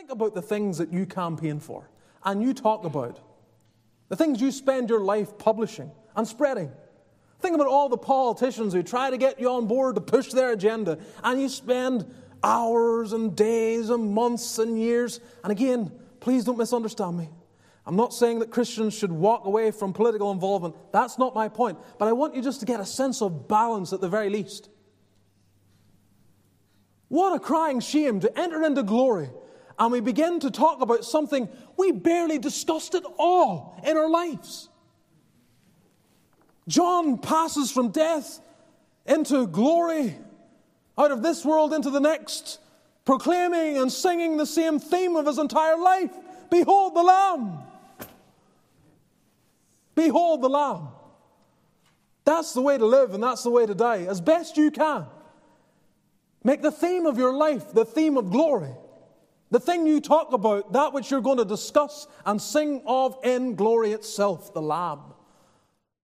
Think about the things that you campaign for and you talk about, the things you spend your life publishing and spreading. Think about all the politicians who try to get you on board to push their agenda, and you spend hours and days and months and years. And again, please don't misunderstand me. I'm not saying that Christians should walk away from political involvement. That's not my point. But I want you just to get a sense of balance at the very least. What a crying shame to enter into glory and we begin to talk about something we barely discussed at all in our lives. John passes from death into glory, out of this world into the next, proclaiming and singing the same theme of his entire life Behold the Lamb! Behold the Lamb. That's the way to live and that's the way to die, as best you can. Make the theme of your life the theme of glory. The thing you talk about, that which you're going to discuss and sing of in glory itself, the Lamb.